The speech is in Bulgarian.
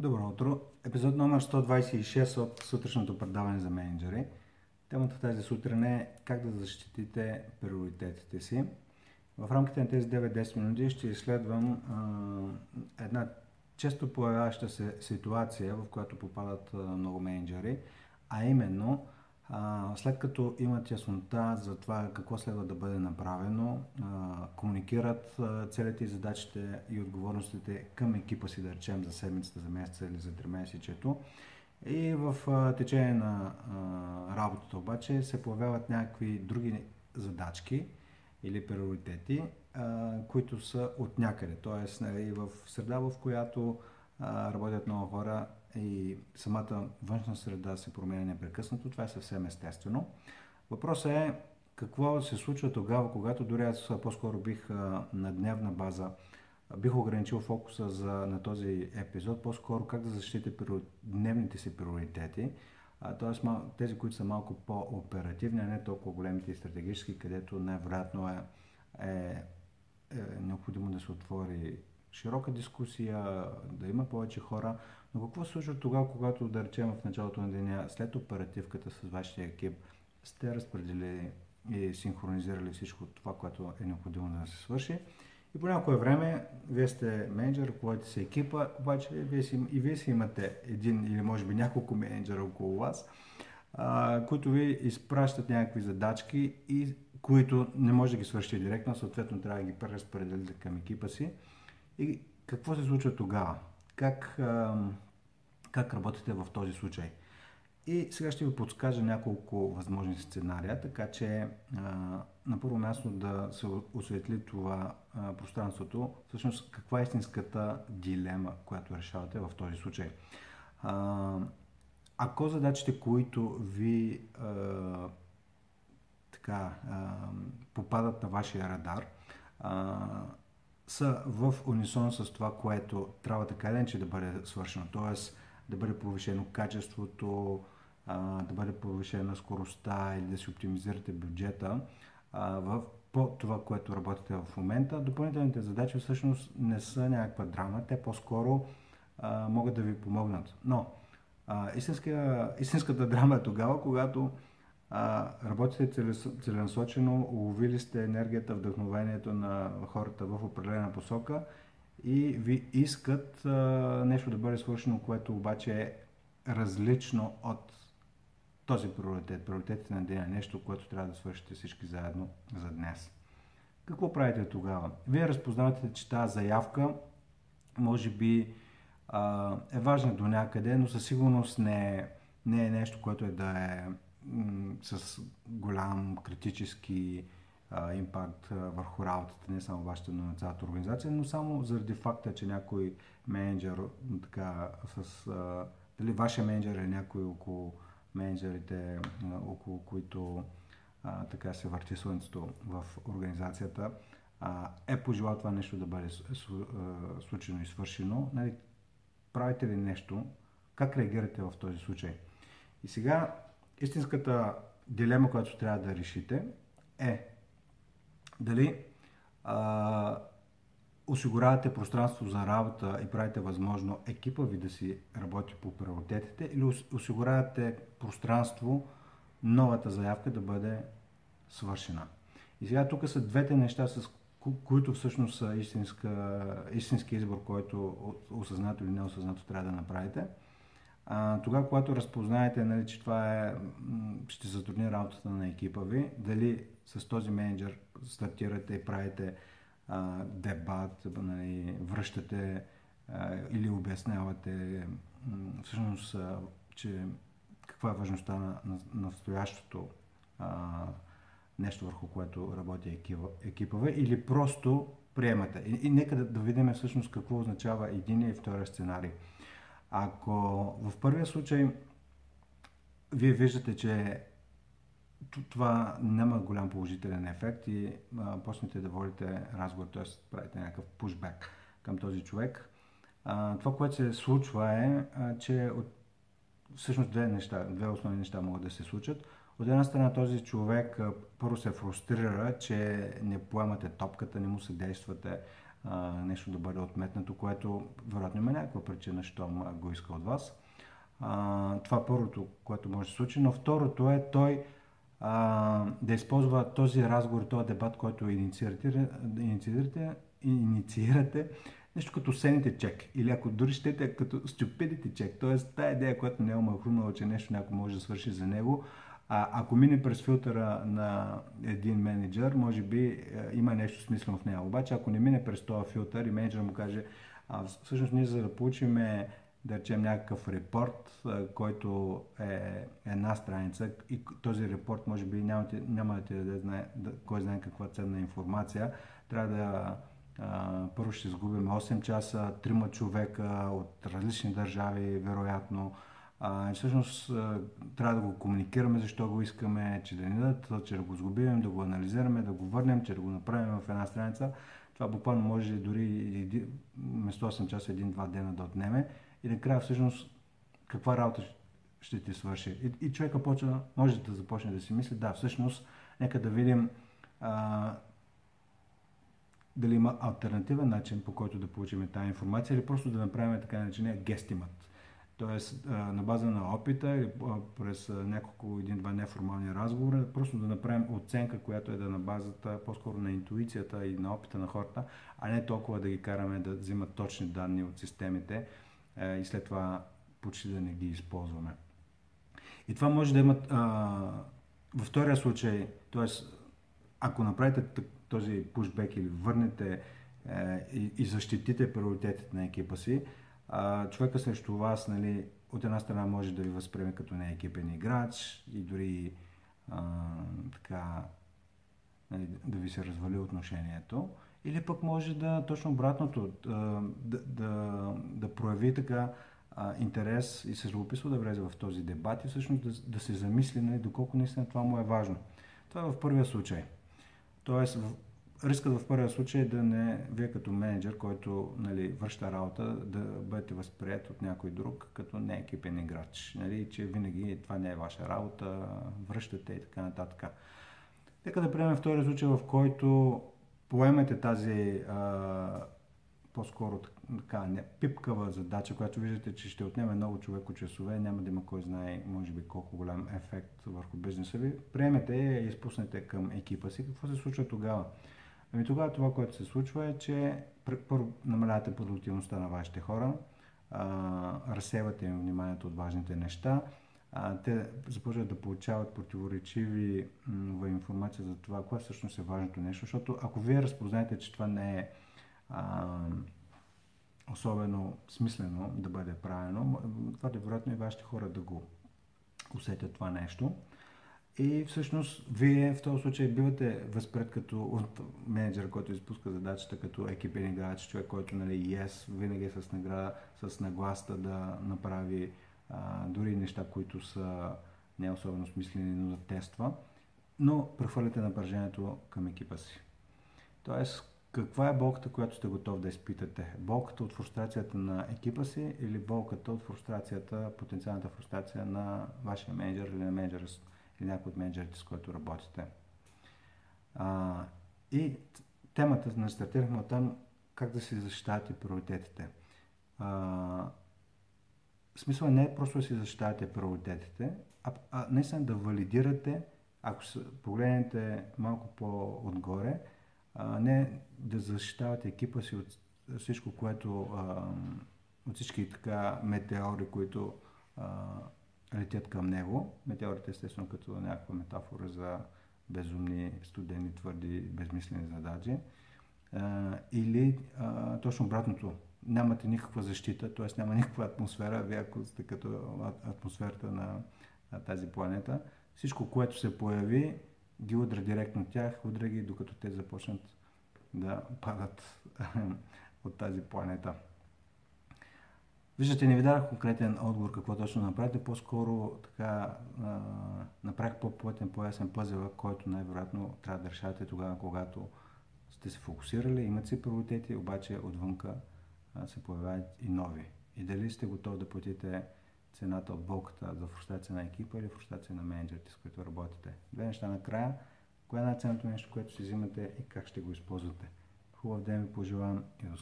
Добро утро! Епизод номер 126 от сутрешното предаване за менеджери. Темата тази сутрин е как да защитите приоритетите си. В рамките на тези 9-10 минути ще изследвам а, една често появяваща се ситуация, в която попадат а, много менеджери, а именно – след като имат яснота за това какво следва да бъде направено, комуникират целите и задачите и отговорностите към екипа си, да речем за седмицата, за месеца или за тримесечието. И в течение на работата обаче се появяват някакви други задачки или приоритети, които са от някъде. Тоест, нали, в среда, в която работят много хора, и самата външна среда се променя непрекъснато, това е съвсем естествено. Въпросът е какво се случва тогава, когато дори аз по-скоро бих на дневна база бих ограничил фокуса за, на този епизод, по-скоро как да защитите дневните си приоритети, т.е. тези, които са малко по-оперативни, а не толкова големите и стратегически, където най-вероятно е, е, е необходимо да се отвори широка дискусия, да има повече хора. Но какво се случва тогава, когато, да речем, в началото на деня, след оперативката с вашия екип, сте разпределили и синхронизирали всичко това, което е необходимо да се свърши. И по някое време вие сте менеджер, ръководите се екипа, обаче вие си, и вие си имате един или може би няколко менеджера около вас, а, които ви изпращат някакви задачки и които не може да ги свършите директно, съответно трябва да ги преразпределите към екипа си. И какво се случва тогава? Как, как работите в този случай? И сега ще ви подскажа няколко възможни сценария, така че на първо място да се осветли това пространството, всъщност каква е истинската дилема, която решавате в този случай. ако задачите, които ви така, попадат на вашия радар, са в унисон с това, което трябва така или че да бъде свършено. Тоест да бъде повишено качеството, да бъде повишена скоростта или да си оптимизирате бюджета в по това, което работите в момента. Допълнителните задачи всъщност не са някаква драма, те по-скоро могат да ви помогнат. Но истинска, истинската драма е тогава, когато а, работите целенасочено, уловили сте енергията, вдъхновението на хората в определена посока и ви искат нещо да бъде свършено, което обаче е различно от този приоритет, приоритетите на деня, нещо, което трябва да свършите всички заедно за днес. Какво правите тогава? Вие разпознавате, че тази заявка може би е важна до някъде, но със сигурност не е, не е нещо, което е да е с голям критически а, импакт а, върху работата, не само вашата, но на цялата организация, но само заради факта, че някой менеджер, така, с, а, дали вашия менеджер или някой около менеджерите, а, около които а, така се върти слънцето в организацията, а, е пожелал това нещо да бъде случено и свършено. Нали, правите ли нещо? Как реагирате в този случай? И сега истинската дилема, която трябва да решите е дали а, осигурявате пространство за работа и правите възможно екипа ви да си работи по приоритетите или осигурявате пространство новата заявка да бъде свършена. И сега тук са двете неща, с които всъщност са истинска, истински избор, който осъзнато или неосъзнато трябва да направите – тогава, когато разпознаете, нали, че това е, ще затрудни работата на екипа ви, дали с този менеджер стартирате и правите а, дебат, нали, връщате а, или обяснявате всъщност, а, че каква е важността на, на, на настоящото нещо, върху което работи екипа, екипа ви, или просто приемате. И, и нека да, да видим всъщност какво означава един и втория сценарий. Ако в първия случай вие виждате, че това няма голям положителен ефект и а, почнете да водите разговор, т.е. правите някакъв пушбек към този човек, а, това, което се случва е, а, че от, всъщност две неща, две основни неща могат да се случат. От една страна този човек първо се фрустрира, че не поемате топката, не му се действате, нещо да бъде отметнато, което вероятно има някаква причина, щом го иска от вас. А, това е първото, което може да се случи, но второто е той а, да използва този разговор, този дебат, който инициирате, инициирате, инициирате нещо като сените чек. Или ако дори щете като stupidity чек. т.е. тая идея, която не е омахрунала, че нещо някой може да свърши за него, а ако мине през филтъра на един менеджер, може би е, има нещо смислено в нея. Обаче, ако не мине през този филтър и менеджер му каже, а, всъщност ние за да получим да речем някакъв репорт, който е една страница и този репорт може би няма, няма да даде да, кой знае каква ценна информация, трябва да а, първо ще изгубим 8 часа, трима човека от различни държави, вероятно. А, всъщност трябва да го комуникираме, защо го искаме, че да ни дадат, че да го сгубим, да го анализираме, да го върнем, че да го направим в една страница. Това буквално може дори вместо 8 часа, един-два дена да отнеме и накрая всъщност каква работа ще ти свърши. И, и човека почва, може да започне да си мисли, да, всъщност, нека да видим а, дали има альтернативен начин по който да получим тази информация или просто да направим така наречения гестимат. Тоест, на база на опита или през няколко един-два неформални разговора, просто да направим оценка, която е да на базата по-скоро на интуицията и на опита на хората, а не толкова да ги караме да взимат точни данни от системите и след това почти да не ги използваме. И това може да имат а, във втория случай, т.е. ако направите този пушбек или върнете е, и защитите приоритетите на екипа си, а, човека срещу вас, нали, от една страна може да ви възприеме като не екипен играч и дори а, така нали, да ви се развали отношението. Или пък може да, точно обратното, да, да, да прояви така а, интерес и се любопитство да влезе в този дебат и всъщност да, да се замисли нали, доколко наистина това му е важно. Това е в първия случай. Тоест, рискът в първия случай е да не, вие като менеджер, който нали, връща работа, да бъдете възприят от някой друг, като не екипен играч. Нали, че винаги това не е ваша работа, връщате и така нататък. Нека да приемем втория случай, в който поемете тази а, по-скоро така, не, пипкава задача, която виждате, че ще отнеме много човеко часове, няма да има кой знае, може би, колко голям ефект върху бизнеса ви. Приемете я и изпуснете към екипа си. Какво се случва тогава? Ами тогава това, което се случва е, че първо намалявате продуктивността на вашите хора, а, разсевате им вниманието от важните неща, а, те започват да получават противоречиви м- информация за това, кое всъщност е важното нещо, защото ако вие разпознаете, че това не е а, особено смислено да бъде правено, това е вероятно и вашите хора да го усетят това нещо. И всъщност вие в този случай бивате възпред като от менеджер, който изпуска задачата като екипен играч, човек, който нали, yes, винаги е с награда, с нагласта да направи а, дори неща, които са не особено смислени, но да тества, но прехвърляте напрежението към екипа си. Тоест, каква е болката, която сте готов да изпитате? Болката от фрустрацията на екипа си или болката от фрустрацията, потенциалната фрустрация на вашия менеджер или на менеджера, или някой от менеджерите, с който работите? А, и темата, на стартирахме от там, как да си защитавате приоритетите. А, смисъл не е просто да си защитавате приоритетите, а, а наистина да валидирате, ако погледнете малко по-отгоре, а, не да защитавате екипа си от всичко, което а, от всички така метеори, които а, летят към него. Метеорите естествено като някаква метафора за безумни, студени, твърди, безмислени задачи. Или точно обратното. Нямате никаква защита, т.е. няма никаква атмосфера, вие ако сте като атмосферата на, на тази планета. Всичко, което се появи, ги удра директно тях, удра ги, докато те започнат да падат от тази планета. Виждате, не ви дадах конкретен отговор какво точно направите, по-скоро така а, направих по-плътен, по-ясен пъзел, който най-вероятно трябва да решавате тогава, когато сте се фокусирали, имат си приоритети, обаче отвънка а, се появяват и нови. И дали сте готови да платите цената от болката за фрустрация на екипа или фрустрация на менеджерите, с които работите. Две неща накрая. Кое е най-ценното нещо, което си взимате и как ще го използвате? Хубав ден ви пожелавам и до